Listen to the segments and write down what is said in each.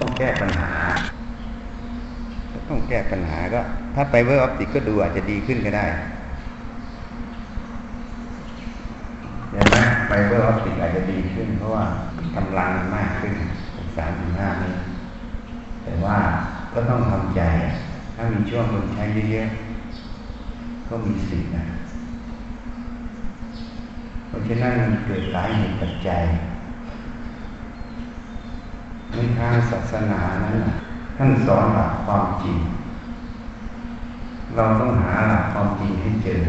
ต้องแก้ปัญหา ต้องแก้ปัญหาก็ ถ้า fiber optic ก็ดูอาจจะดีขึ้นก็ได้เห็นไหม fiber optic อาจจะดีขึ้น เพราะว่ากำลังมากขึ้นสามถึงห้านี้แต่ว่าก็ต้องทำใจ ถ้ามีช่วงคนใช้เยอะๆก็มีสิทธิ์นะเพราะฉะนั้นมันเกิดหลายเหตุปัจจัย ในทางศาสนานั้นท่านสอนหลักความจริง เราต้องหาหลักความจริงให้เจอ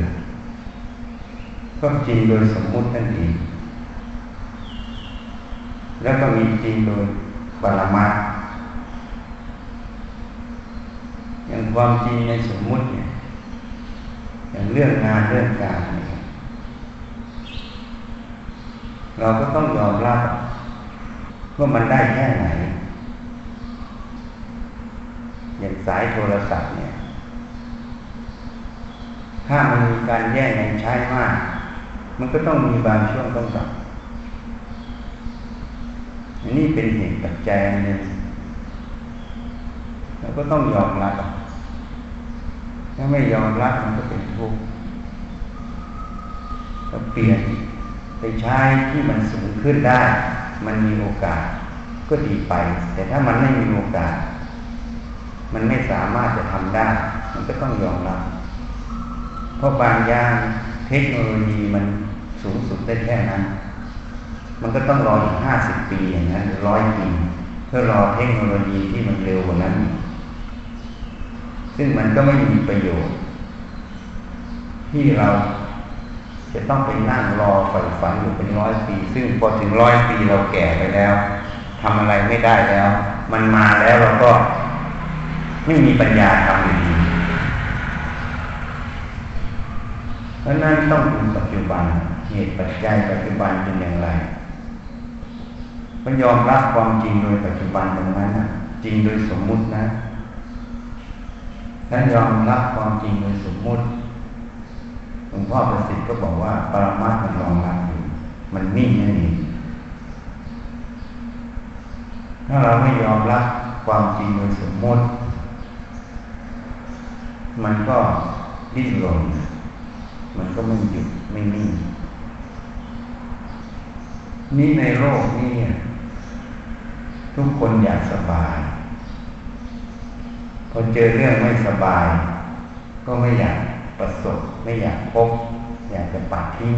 ก็จริงโดยสมมุตินั่นเองแล้วก็มีจริงโดยปรมาอย่างความจริงในสมมุติเนี่ยอย่างเรื่องงานเรื่องการเนี่ยเราก็ต้องยอมรับ ว่ามันได้แค่ไหน อย่างสายโทรศัพท์เนี่ย ถ้ามันมีการแย่งกันใช้มาก มันก็ต้องมีบางช่วงต้องดับอันนี้เป็นเหตุปัจจัยหนึ่งเราก็ต้องยอมรับถ้าไม่ยอมรับมันก็เป็นทุกข์เราเปลี่ยนไปใช้ที่มันสูงขึ้นได้ มันมีโอกาสก็ดีไป แต่ถ้ามันไม่มีโอกาส มันไม่สามารถจะทำได้ มันก็ต้องยอมรับ เพราะบางอย่างเทคโนโลยีมันสูงสุดได้แค่นั้น มันก็ต้องรออีกห้าสิบปีอย่างนั้นร้อยปีเพื่อรอเทคโนโลยีที่มันเร็วกว่านั้น ซึ่งมันก็ไม่มีประโยชน์ ที่เรา จะต้องไปนั่งรอใฝ่ฝันอยู่เป็นร้อยปี ซึ่งพอถึงร้อยปีเราแก่ไปแล้วทำอะไรไม่ได้แล้ว มันมาแล้วเราก็ไม่มีปัญญาทำอยู่ดีเพราะนั้นต้องดูปัจจุบันเหตุปัจจัยปัจจุบันเป็นอย่างไรมันยอมรับความจริงโดยปัจจุบันตรงนั้นนะจริงโดยสมมุตินะถ้ายอมรับความจริงโดยสมมุติ หลวงพ่อประสิทธิ์ก็บอกว่าปรมัตมันรองรับอยู่มันนิ่งนั่นเองถ้าเราไม่ยอมรับความจริงโดยสมมติ มันก็ดิ้นรนมันก็ไม่หยุดไม่นิ่งนี่ในโลกนี้ทุกคนอยากสบาย พอเจอเรื่องไม่สบาย ก็ไม่อยากประสบ ไม่อยากพบอยากจะปัดทิ้ง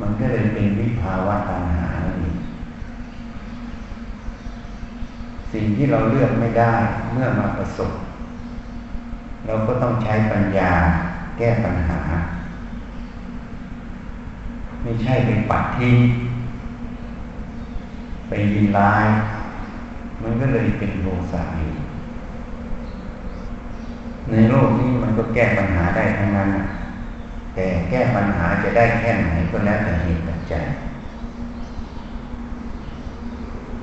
มันก็เลยเป็นวิภาวะตัณหานั่นเองสิ่งที่เราเลือกไม่ได้เมื่อมาประสบ เราก็ต้องใช้ปัญญาแก้ปัญหา ไม่ใช่ไปปัดทิ้งไปยินร้าย มันก็เลยเป็นโลสาอยู่ ในโลกนี้มันก็แก้ปัญหาได้ทั้งนั้น แต่แก้ปัญหาจะได้แค่ไหนก็แล้วแต่เหตุปัจจัย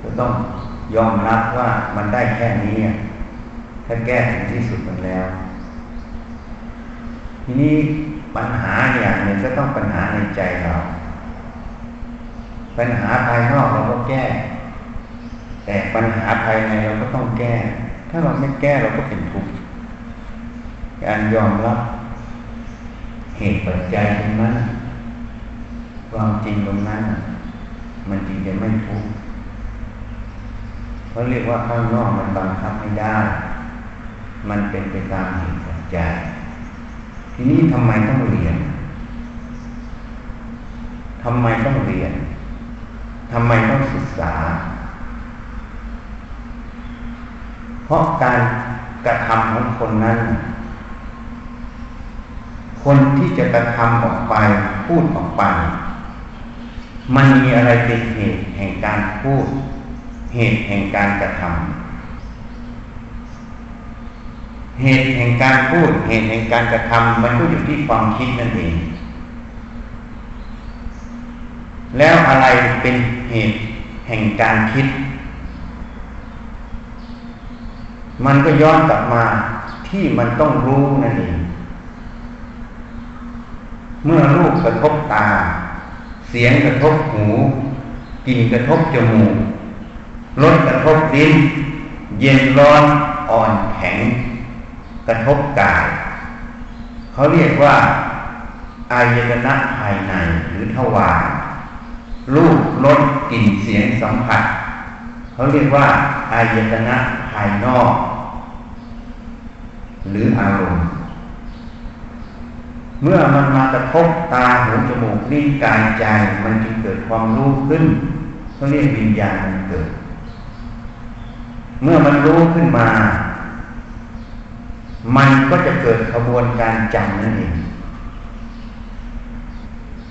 ก็ต้องยอมรับว่ามันได้แค่นี้ ถ้าแก้ถึงที่สุดมันแล้ว ทีนี้ปัญหาอย่างหนึ่งก็ต้องปัญหาในใจเรา ปัญหาภายนอกเราก็แก้ แต่ปัญหาภายในเราก็ต้องแก้ ถ้าเราไม่แก้เราก็เป็นทุกข์ การยอมรับเหตุปัจจัยตรงนั้นความจริงตรงนั้น มันจริงจะไม่ทุกข์เขาเรียกว่าข้างนอกมันบังคับไม่ได้ มันเป็นไปตามเหตุปัจจัยทีนี้ทำไมต้องเรียนทำไมต้องเรียนทำไมต้องศึกษา เพราะการกระทำของคนนั้น คนที่จะกระทำออกไปพูดออกไป มันมีอะไรเป็นเหตุแห่งการพูด เหตุแห่งการกระทำเหตุแห่งการพูด เหตุแห่งการกระทำมันก็อยู่ที่ความคิดนั่นเอง แล้วอะไรเป็นเหตุแห่งการคิด มันก็ย้อนกลับมาที่มันต้องรู้นั่นเอง เมื่อรูปกระทบตา เสียงกระทบหูกลิ่นกระทบจมูกรสกระทบลิ้น เย็นร้อนอ่อนแข็ง กระทบกาย เขาเรียกว่าอายตนะภายในหรือทวารรูปรสกลิ่นเสียงสัมผัส เขาเรียกว่าอายตนะภายนอก หรืออารมณ์ เมื่อมันมากระทบตาหูจมูกลิ้นกายใจ มันจึงเกิดความรู้ขึ้นเขาเรียกวิญญาณมันเกิด เมื่อมันรู้ขึ้นมา มันก็จะเกิดขบวนการจำนั่นเอง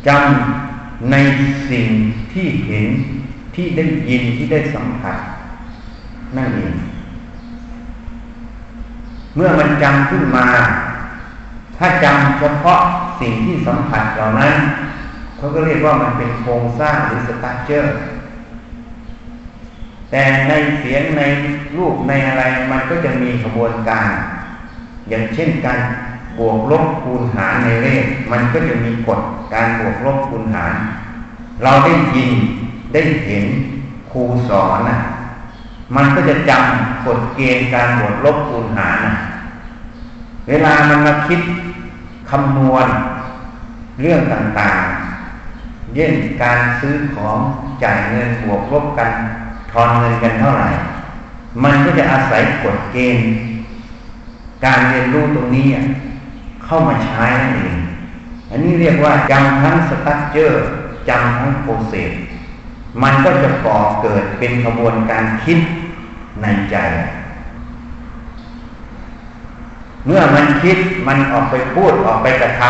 จำในสิ่งที่เห็นที่ได้ยินที่ได้สัมผัสนั่นเอง เมื่อมันจำขึ้นมา ถ้าจำเฉพาะสิ่งที่สัมผัสเหล่านั้นเขาก็เรียกว่ามันเป็นโครงสร้างหรือสตั๊กเจอร์แต่ในเสียงในรูปในอะไรมันก็จะมีกระบวนการ อย่างเช่นการบวกลบคูณหารในเลขมันก็จะมีกฎการบวกลบคูณหาร เราได้ยินได้เห็นครูสอนนะมันก็จะจำกฎเกณฑ์การบวกลบคูณหารนะ เวลามันมาคิดคำนวณเรื่องต่างๆ เย่นการซื้อของจ่ายเงินบวกลบกันทอนเงินกันเท่าไหร่ มันก็จะอาศัยกฎเกณฑ์ การเรียนรู้ตรงนี้เข้ามาใช้นั่นเอง อันนี้เรียกว่าจำทั้งสตั๊กเจอร์จำทั้งโปรเซสมันก็จะก่อเกิดเป็นกระบวนการคิดในใจ เมื่อมันคิดมันออกไปพูดออกไปกระท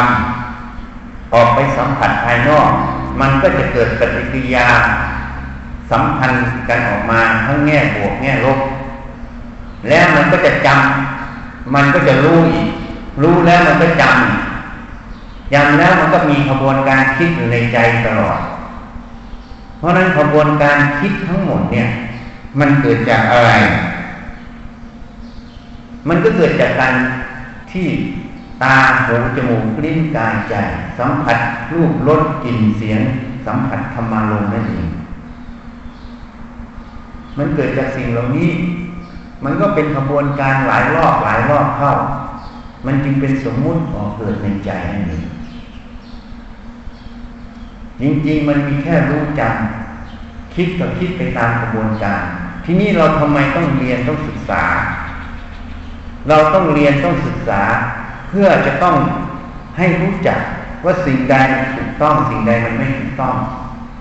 ำออกไปสัมผัสภายนอก มันก็จะเกิดปฏิกิริยาสัมพันธ์กันออกมาทั้งแง่บวกแง่ลบแล้วมันก็จะจำมันก็จะรู้อีกรู้แล้วมันก็จำจำแล้วมันก็มีขบวนการคิดอยู่ในใจตลอด เพราะนั้นขบวนการคิดทั้งหมดเนี่ย มันเกิดจากอะไร มันก็เกิดจากการ ที่ตาหูจมูกลิ้นกายใจ สัมผัสรูปรสกลิ่นเสียง สัมผัสธรรมารมนั่นเองมันเกิดจากสิ่งเหล่านี้ มันก็เป็นขบวนการหลายรอบหลายรอบเข้า มันจึงเป็นสมมุติออกเกิดในใจนั่นเองจริงๆ มันมีแค่รู้จำคิดกับคิดไปตามกระบวนการ ที่นี่เราทำไมต้องเรียนต้องศึกษา เราต้องเรียนต้องศึกษา เพื่อจะต้องให้รู้จักว่าสิ่งใดมันถูกต้องสิ่งใดมันไม่ถูกต้อง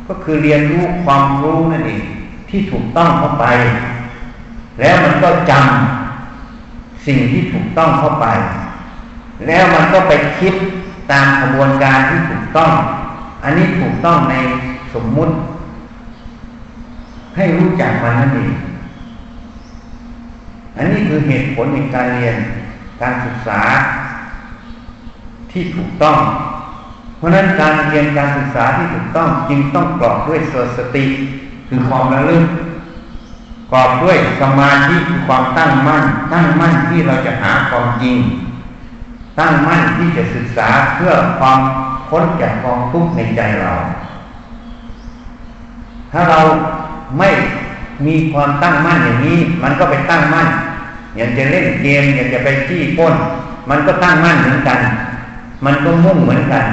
ก็คือเรียนรู้ความรู้นั่นเองที่ถูกต้องเข้าไป แล้วมันก็จำสิ่งที่ถูกต้องเข้าไป แล้วมันก็ไปคิดตามกระบวนการที่ถูกต้อง อันนี้ถูกต้องในสมมุติ ให้รู้จักมันนั่นเอง อันนี้คือเหตุผลในการเรียนการศึกษาที่ถูกต้อง เพราะนั้นการเรียนการศึกษาที่ถูกต้องจึงต้องกรอบด้วยสติคือความระลึกกรอบด้วยสมาธิคือความตั้งมั่น ตั้งมั่นที่เราจะหาความจริง ตั้งมั่นที่จะศึกษาเพื่อความพ้นจากความทุกข์ในใจเรา ถ้าเราไม่ มีความตั้งมั่นอย่างนี้ มันก็ไปตั้งมั่น อย่างจะเล่นเกม อยากจะไปจี้ป้น มันก็ตั้งมั่นเหมือนกัน มันก็มุ่งเหมือนกัน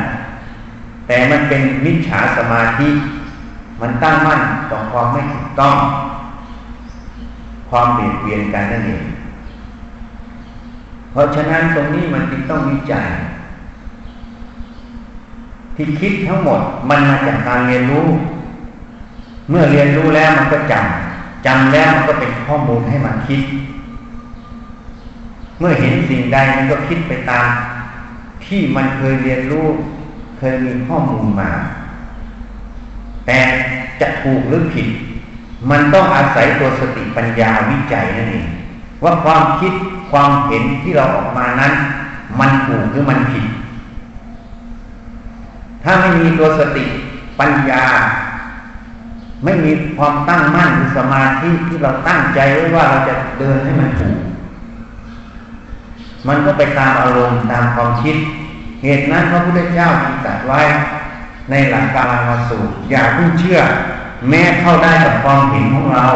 แต่มันเป็นมิจฉาสมาธิ มันตั้งมั่นต่อความไม่ถูกต้อง ความเบียดเบียนกันนั่นเอง เพราะฉะนั้นตรงนี้มันจึงต้องวิจัยที่คิดทั้งหมดมันมาจากการเรียนรู้ เมื่อเรียนรู้แล้วมันก็จำ จำแล้วมันก็เป็นข้อมูลให้มันคิด เมื่อเห็นสิ่งใดมันก็คิดไปตาม ที่มันเคยเรียนรู้เคยมีข้อมูลมา แต่จะถูกหรือผิด มันต้องอาศัยตัวสติปัญญาวิจัยนั่นเองว่าความคิดความเห็นที่เราออกมานั้น มันถูกหรือมันผิด ถ้าไม่มีตัวสติปัญญา ไม่มีความตั้งมั่นหรือสมาธิที่เราตั้งใจไว้ว่าเราจะเดินให้มันถูกมันก็ไปตามอารมณ์ตามความคิด เหตุนั้นพระพุทธเจ้าจึงตรัสไว้ ในหลักการมาสูตรอย่าเพิ่งเชื่อ แม้เข้าได้กับความเห็นของเรา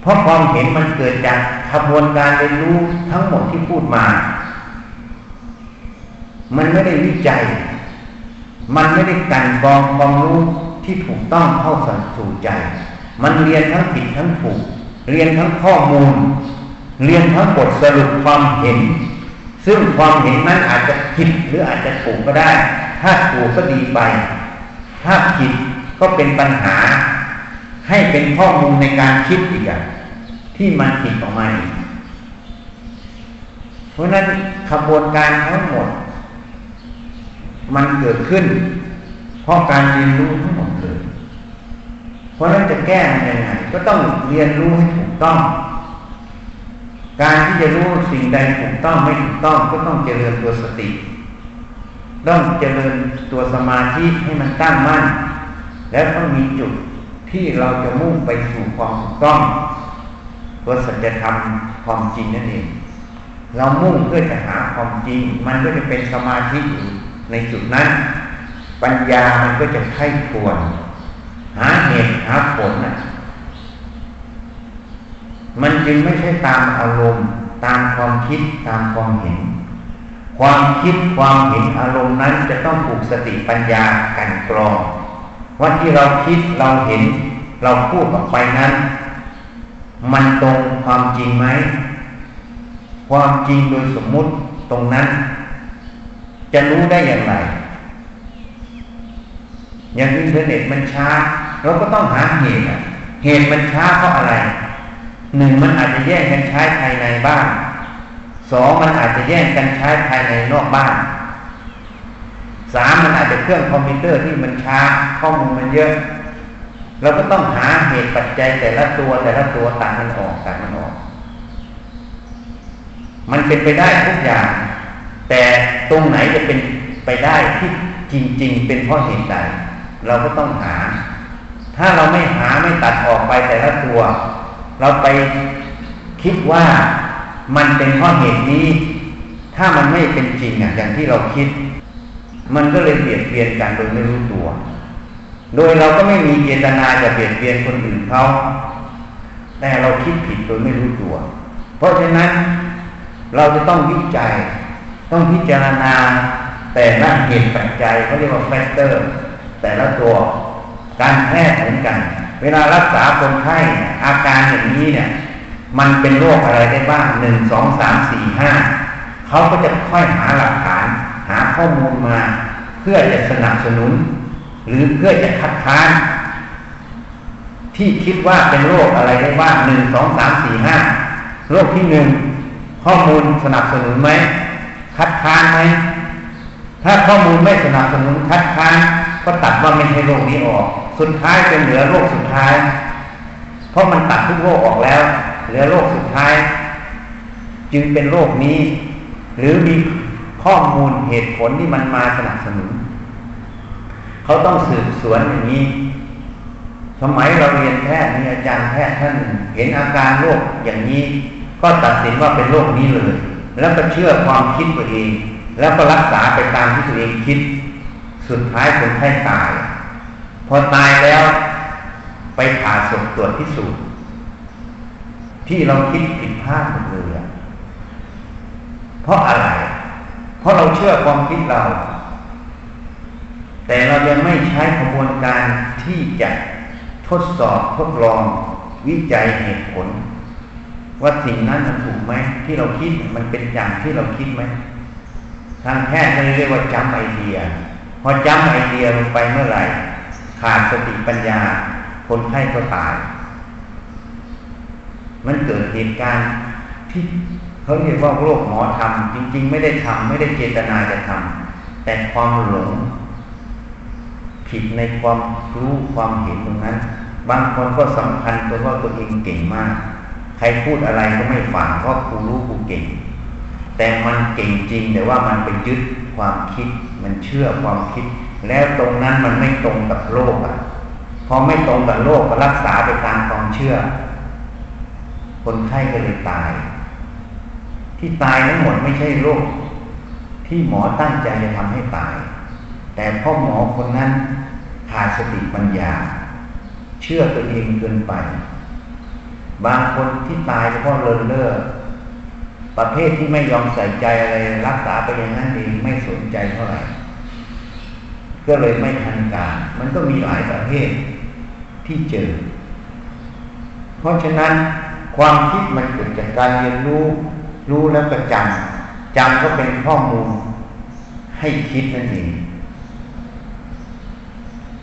เพราะความเห็นมันเกิดจากขบวนการเรียนรู้ทั้งหมดที่พูดมา มันไม่ได้วิจัย มันไม่ได้กันกองความรู้ ที่ถูกต้องเข้าสู่ใจ มันเรียนทั้งผิดทั้งถูก เรียนทั้งข้อมูล เรียนทั้งบทสรุปความเห็น ซึ่งความเห็นนั้นอาจจะผิดหรืออาจจะถูกก็ได้ ถ้าถูกก็ดีไป ถ้าผิดก็เป็นปัญหา ให้เป็นข้อมูลในการคิดอีกอะที่มันผิดออกมาอีกเพราะนั้นขบวนการทั้งหมด มันเกิดขึ้น เพราะการเรียนรู้ทั้ง เพราะนั้นจะแก้มันยังไงก็ต้องเรียนรู้ให้ถูกต้อง การที่จะรู้สิ่งใดถูกต้องไม่ถูกต้องก็ต้องเจริญตัวสติ ต้องเจริญตัวสมาธิให้มันตั้งมั่น แล้วต้องมีจุดที่เราจะมุ่งไปสู่ความถูกต้องตัวสัจธรรมความจริงนั่นเองเรามุ่งเพื่อจะหาความจริง มันก็จะเป็นสมาธิอยู่ในจุดนั้น ปัญญามันก็จะไข้ควร หาเหตุหาผลนะมันจึงไม่ใช่ตามอารมณ์ ตามความคิดตามความเห็น ความคิดความเห็นอารมณ์นั้นจะต้องถูกสติปัญญากันกรอง ว่าที่เราคิดเราเห็น เราพูดออกไปนั้น มันตรงความจริงไหมความจริงโดยสมมุติตรงนั้น จะรู้ได้อย่างไร อย่างอินเทอร์เน็ตมันช้า เราก็ต้องหาเหตุเหตุมันช้าเพราะอะไรหนึ่งมันอาจจะแย่งกันใช้ภายในบ้านสองมันอาจจะแย่งกันใช้ภายในนอกบ้านสามมันอาจจะเครื่องคอมพิวเตอร์ที่มันช้าข้อมูลมันเยอะเราก็ต้องหาเหตุปัจจัยแต่ละตัวแต่ละตัวตัดมันออกตัดมันออก มันเป็นไปได้ทุกอย่าง แต่ตรงไหนจะเป็นไปได้ที่จริง ๆ เป็นเพราะเหตุใดเราก็ต้องหา ถ้าเราไม่หาไม่ตัดออกไปแต่ละตัว เราไปคิดว่ามันเป็นเพราะเหตุนี้ ถ้ามันไม่เป็นจริงอะอย่างที่เราคิด มันก็เลยเปลี่ยนเปลี่ยนกันโดยไม่รู้ตัว โดยเราก็ไม่มีเจตนาจะเปลี่ยนเปลี่ยนคนอื่นเขาแต่เราคิดผิดโดยไม่รู้ตัว เพราะฉะนั้นเราจะต้องวิจัย ต้องพิจารณาแต่ละเหตุปัจจัยเขาเรียกว่า factor แต่ละตัวก การแพทย์เหมือนกัน เวลารักษาคนไข้อาการอย่างนี้เนี่ย มันเป็นโรคอะไรได้บ้างหนึ่งสองสามสี่ห้าเขาก็จะค่อยหาหลักฐาน หาข้อมูลมา เพื่อจะสนับสนุน หรือเพื่อจะคัดค้านที่คิดว่าเป็นโรคอะไรได้บ้างหนึ่งสองสามสี่ห้าโรคที่หนึ่งข้อมูลสนับสนุนไหมคัดค้านไหมถ้าข้อมูลไม่สนับสนุนคัดค้าน ก็ตัดว่าไม่ใช่โรคนี้ออก สุดท้ายเป็นเหลือโรคสุดท้าย เพราะมันตัดทุกโรคออกแล้ว เหลือโรคสุดท้าย จึงเป็นโรคนี้ หรือมีข้อมูลเหตุผลที่มันมาสนับสนุน เขาต้องสืบสวนอย่างนี้ สมัยเราเรียนแพทย์มีอาจารย์แพทย์ท่านเห็นอาการโรคอย่างนี้ ก็ตัดสินว่าเป็นโรคนี้เลย แล้วก็เชื่อความคิดตัวเอง แล้วก็รักษาไปตามที่ตัวเองคิด สุดท้ายคนไข้ตาย พอตายแล้วไปผ่าศพตรวจพิสูจน์ที่เราคิดผิดพลาดหมดเลยเพราะอะไร เพราะเราเชื่อความคิดเรา แต่เรายังไม่ใช้กระบวนการที่จะทดสอบทดลองวิจัยเหตุผล ว่าสิ่งนั้นมันถูกไหมที่เราคิดมันเป็นอย่างที่เราคิดไหมทางแพทย์เรียกว่าจำไอเดีย พอจำไอเดียลงไปเมื่อไหร่ ขาดสติปัญญา คนไข้ก็ตาย มันเกิดเหตุการณ์ที่เขาเรียกว่าโรคหมอทำจริง ๆ ไม่ได้ทำไม่ได้เจตนาจะทำแต่ความหลงผิดในความรู้ความเห็นตรงนั้น บางคนก็สำคัญตัวว่าตัวเองเก่งมาก ใครพูดอะไรก็ไม่ฟังเพราะครูรู้ครูเก่ง แต่มันเก่งจริงแต่ว่ามันไปยึดความคิด มันเชื่อความคิด แล้วตรงนั้นมันไม่ตรงกับโลกอะพอไม่ตรงกับโลกก็รักษาไปตามความเชื่อ คนไข้ก็เลยตาย ที่ตายทั้งหมดไม่ใช่โรคที่หมอตั้งใจจะทำให้ตาย แต่พ่อหมอคนนั้นขาดสติปัญญา เชื่อตัวเองเกินไป บางคนที่ตายเพราะเลินเล่อ ประเภทที่ไม่ยอมใส่ใจอะไรรักษาไปอย่างนั้นเองไม่สนใจเท่าไหร่ ก็เลยไม่ทันการ มันก็มีหลายประเภทที่เจอ เพราะฉะนั้นความคิดมันเกิดจากการเรียนรู้ รู้แล้วก็จำจำก็เป็นข้อมูลให้คิดนั่นเอง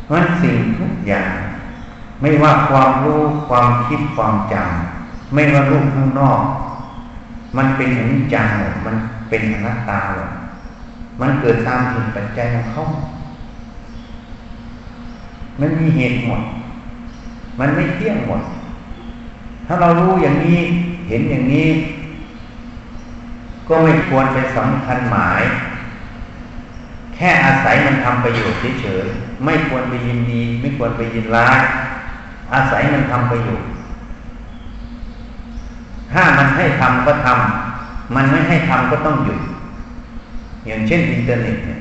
เพราะสิ่งทุกอย่าง ไม่ว่าความรู้ความคิดความจำไม่ว่ารูปข้างนอก มันเป็นอนิจจังหมดมันเป็นอนัตตาหมดมันเกิดตามเหตุปัจจัยของเขา มันมีเหตุหมด มันไม่เที่ยงหมด ถ้าเรารู้อย่างนี้ เห็นอย่างนี้ ก็ไม่ควรไปสำคัญหมาย แค่อาศัยมันทำประโยชน์เฉยๆ ไม่ควรไปยินดี ไม่ควรไปยินร้าย อาศัยมันทำประโยชน์ ถ้ามันให้ทำก็ทำมันไม่ให้ทำก็ต้องหยุด อย่างเช่นอินเทอร์เน็ตเนี่ย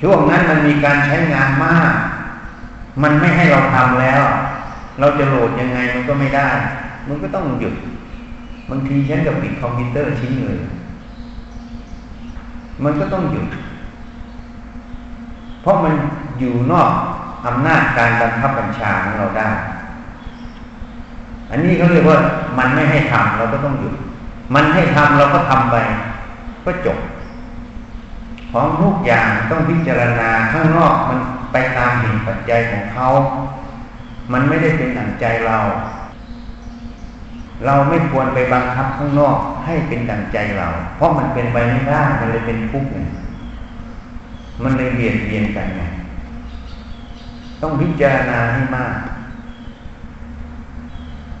ช่วงนั้นมันมีการใช้งานมาก มันไม่ให้เราทำแล้ว เราจะโหลดยังไงมันก็ไม่ได้ มันก็ต้องหยุด บางทีฉันกับปิดคอมพิวเตอร์ทิ้งเลย มันก็ต้องหยุด เพราะมันอยู่นอกอำนาจการบังคับบัญชาของเราได้ อันนี้เขาเรียกว่ามันไม่ให้ทำเราก็ต้องหยุด มันให้ทำเราก็ทำไป ก็จบ ของทุกอย่างต้องพิจารณาข้างนอกมันไปตามเหตุปัจจัยของเขา มันไม่ได้เป็นหนังใจเรา เราไม่ควรไปบังคับข้างนอกให้เป็นดั่งใจเรา เพราะมันเป็นไปไม่ได้ มันเลยเป็นทุกข์ไงมันเลยเบียดเบียนกันไง ต้องพิจารณาให้มาก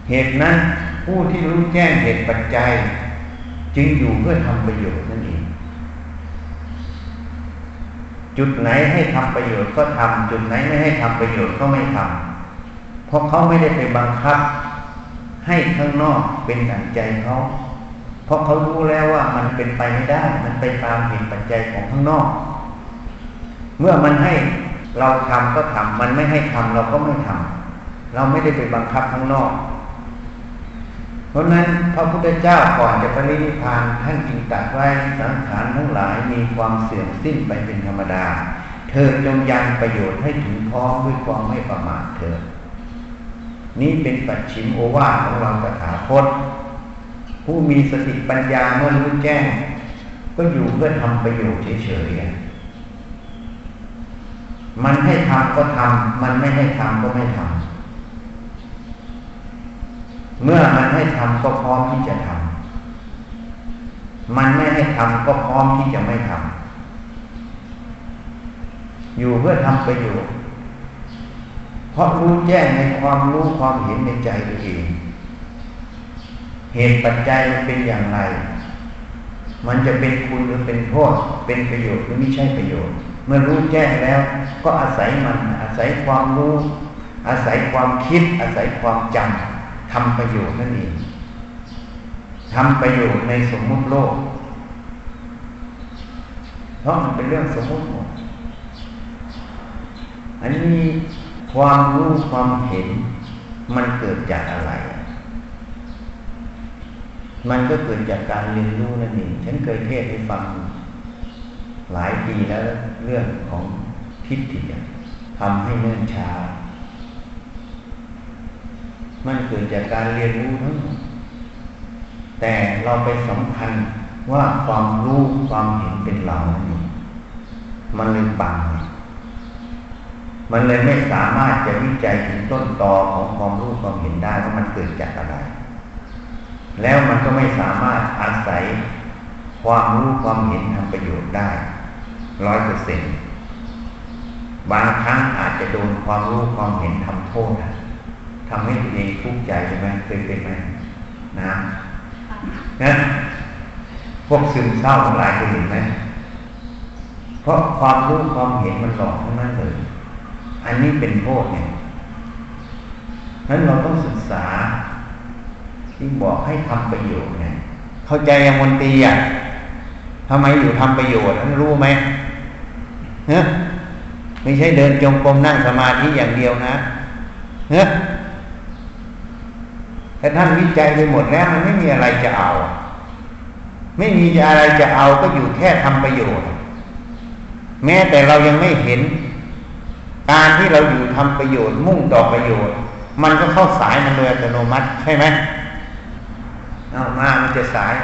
เหตุนั้นผู้ที่รู้แจ้งเหตุปัจจัย จึงอยู่เพื่อทำประโยชน์นั่นเอง จุดไหนให้ทำประโยชน์ก็ทำจุดไหนไม่ให้ทำประโยชน์ก็ไม่ทำเพราะเขาไม่ได้ไปบังคับ ให้ข้างนอกเป็นดั่งใจเขาเพราะเขารู้แล้วว่ามันเป็นไปไม่ได้ มันไปตามเหตุปัจจัยของข้างนอก เมื่อมันให้เราทำก็ทำมันไม่ให้ทำเราก็ไม่ทำเราไม่ได้ไปบังคับข้างนอก เพราะนั้นพระพุทธเจ้าก่อนจะปรินิพพานท่านจึงตรัสไว้สังขารทั้งหลายมีความเสื่อมสิ้นไปเป็นธรรมดา เธอจงยังประโยชน์ให้ถึงพร้อมด้วยความไม่ประมาทเถิดนี้เป็นปัจฉิมโอวาทของเราตถาคต ผู้มีสติปัญญาเมื่อรู้แจ้ง ก็อยู่เพื่อทำประโยชน์เฉยๆมันให้ทำก็ทำมันไม่ให้ทำก็ไม่ทำ เมื่อมันให้ทำก็พร้อมที่จะทำมันไม่ให้ทำก็พร้อมที่จะไม่ทำอยู่เพื่อทำประโยชน์เพราะรู้แจ้งในความรู้ความเห็นในใจตัวเอง เหตุปัจจัยมันเป็นอย่างไร มันจะเป็นคุณหรือเป็นโทษ เป็นประโยชน์หรือไม่ใช่ประโยชน์ เมื่อรู้แจ้งแล้ว ก็อาศัยมันอาศัยความรู้ อาศัยความคิด อาศัยความจำ ทำประโยชน์นั่นเองทำประโยชน์ในสมมุติโลก เพราะมันเป็นเรื่องสมมุติหมดอันนี้ความรู้ความเห็น มันเกิดจากอะไร มันก็เกิดจากการเรียนรู้นั่นเองฉันเคยเทศให้ฟังหลายปีแล้วเรื่องของทิฏฐิทำให้เนื่นช้า มันเกิดจากการเรียนรู้ทั้งหมดแต่เราไปสำคัญว่าความรู้ความเห็นเป็นเรานี่มันเลยบังมันเลยไม่สามารถจะวิจัยถึงต้นตอของความรู้ความเห็นได้ว่ามันเกิดจากอะไร แล้วมันก็ไม่สามารถอาศัยความรู้ความเห็นทำประโยชน์ได้ร้อยเปอร์เซ็นบางครั้งอาจจะโดนความรู้ความเห็นทำโทษ ทำให้ตัวเองทุกข์ใจใช่ไหมเคยเป็นไหมนะนะพวกซึมเศร้าทั้งหลายเคยเห็นไหมเพราะความรู้ความเห็นมันหลอกทั้งนั้นเลย อันนี้เป็นโทษเนี่ยนั้นเราต้องศึกษาที่บอกให้ทำประโยชน์เนี่ยเข้าใจยังมนตีอะทำไมอยู่ทำประโยชน์ท่านรู้ไหมเฮ้ไม่ใช่เดินจงกรมนั่งสมาธิอย่างเดียวนะเฮ้ แต่ท่านวิจัยไปหมดแล้วมันไม่มีอะไรจะเอา ไม่มีอะไรจะเอาก็อยู่แค่ทำประโยชน์ แม้แต่เรายังไม่เห็น การที่เราอยู่ทำประโยชน์ มุ่งต่อประโยชน์ มันก็เข้าสายมันโดยอัตโนมัติใช่ไหมเอามามันจะสาย